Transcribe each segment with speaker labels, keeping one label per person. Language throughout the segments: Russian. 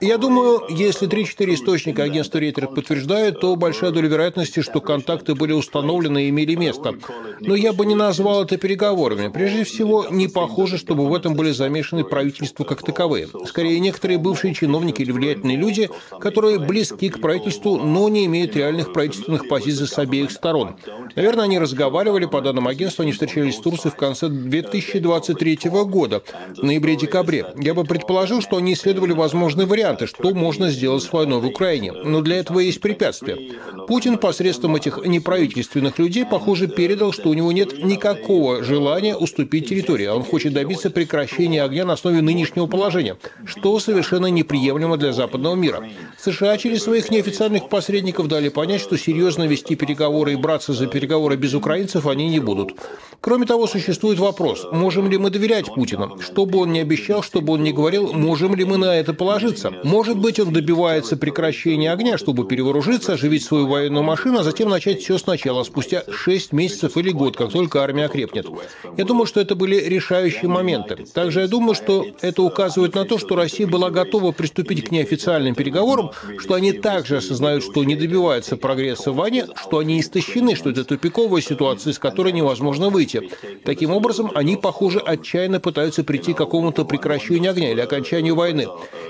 Speaker 1: Я думаю, если 3-4 источника агентства Рейтер подтверждают, то большая доля вероятности, что контакты были установлены и имели место. Но я бы не назвал это переговорами. Прежде всего, не похоже, чтобы в этом были замешаны правительства как таковые. Скорее, некоторые бывшие чиновники или влиятельные люди, которые близки к правительству, но не имеют реальных правительственных позиций с обеих сторон. Наверное, они разговаривали, по данным агентства, они встречались с Турцией в конце 2023 года ноябре-декабре. Я бы предположил, что они исследовали возможные варианты, что можно сделать с войной в Украине. Но для этого есть препятствия. Путин посредством этих неправительственных людей, похоже, передал, что у него нет никакого желания уступить территории, он хочет добиться прекращения огня на основе нынешнего положения, что совершенно неприемлемо для западного мира. США через своих неофициальных посредников дали понять, что серьезно вести переговоры и браться за переговоры без украинцев они не будут. Кроме того, существует вопрос, можем ли мы доверять Путину? Что бы он ни обещал, что бы он ни говорил, можем ли мы на это положиться? Может быть, он добивается прекращения огня, чтобы перевооружиться, оживить свою военную машину, а затем начать все сначала, спустя 6 месяцев или год, как только армия окрепнет. Я думаю, что это были решающие моменты. Также я думаю, что это указывает на то, что Россия была готова приступить к неофициальным переговорам, что они также осознают, что не добиваются прогресса в войне, что они истощены, что это тупиковая ситуация, из которой невозможно выйти. Таким образом, они, похоже, отчаянно пытаются прийти к какому-то прекращению огня или окончанию войны.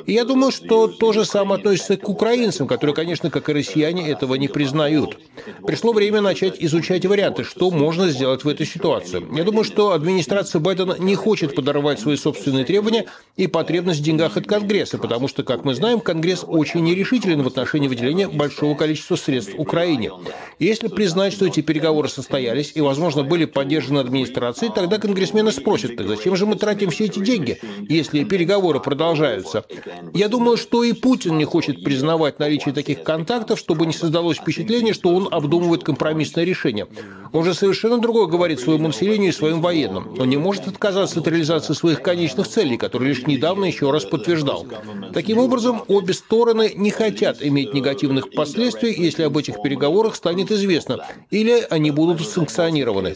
Speaker 1: И я думаю, что то же самое относится к украинцам, которые, конечно, как и россияне, этого не признают. Пришло время начать изучать варианты, что можно сделать в этой ситуации. Я думаю, что администрация Байдена не хочет подорвать свои собственные требования и потребность в деньгах от Конгресса, потому что, как мы знаем, Конгресс очень нерешителен в отношении выделения большого количества средств Украине. Если признать, что эти переговоры состоялись и, возможно, были поддержаны администрацией, тогда конгрессмены спросят, так зачем же мы тратим все эти деньги, если переговоры продолжаются? Я думаю, что и Путин не хочет признавать наличие таких контактов, чтобы не создалось впечатление, что он обдумывает компромиссное решение. Он же совершенно другое говорит своему населению и своим военным. Он не может отказаться от реализации своих конечных целей, которые лишь недавно еще раз подтверждал. Таким образом, обе стороны не хотят иметь негативных последствий, если об этих переговорах станет известно, или они будут санкционированы.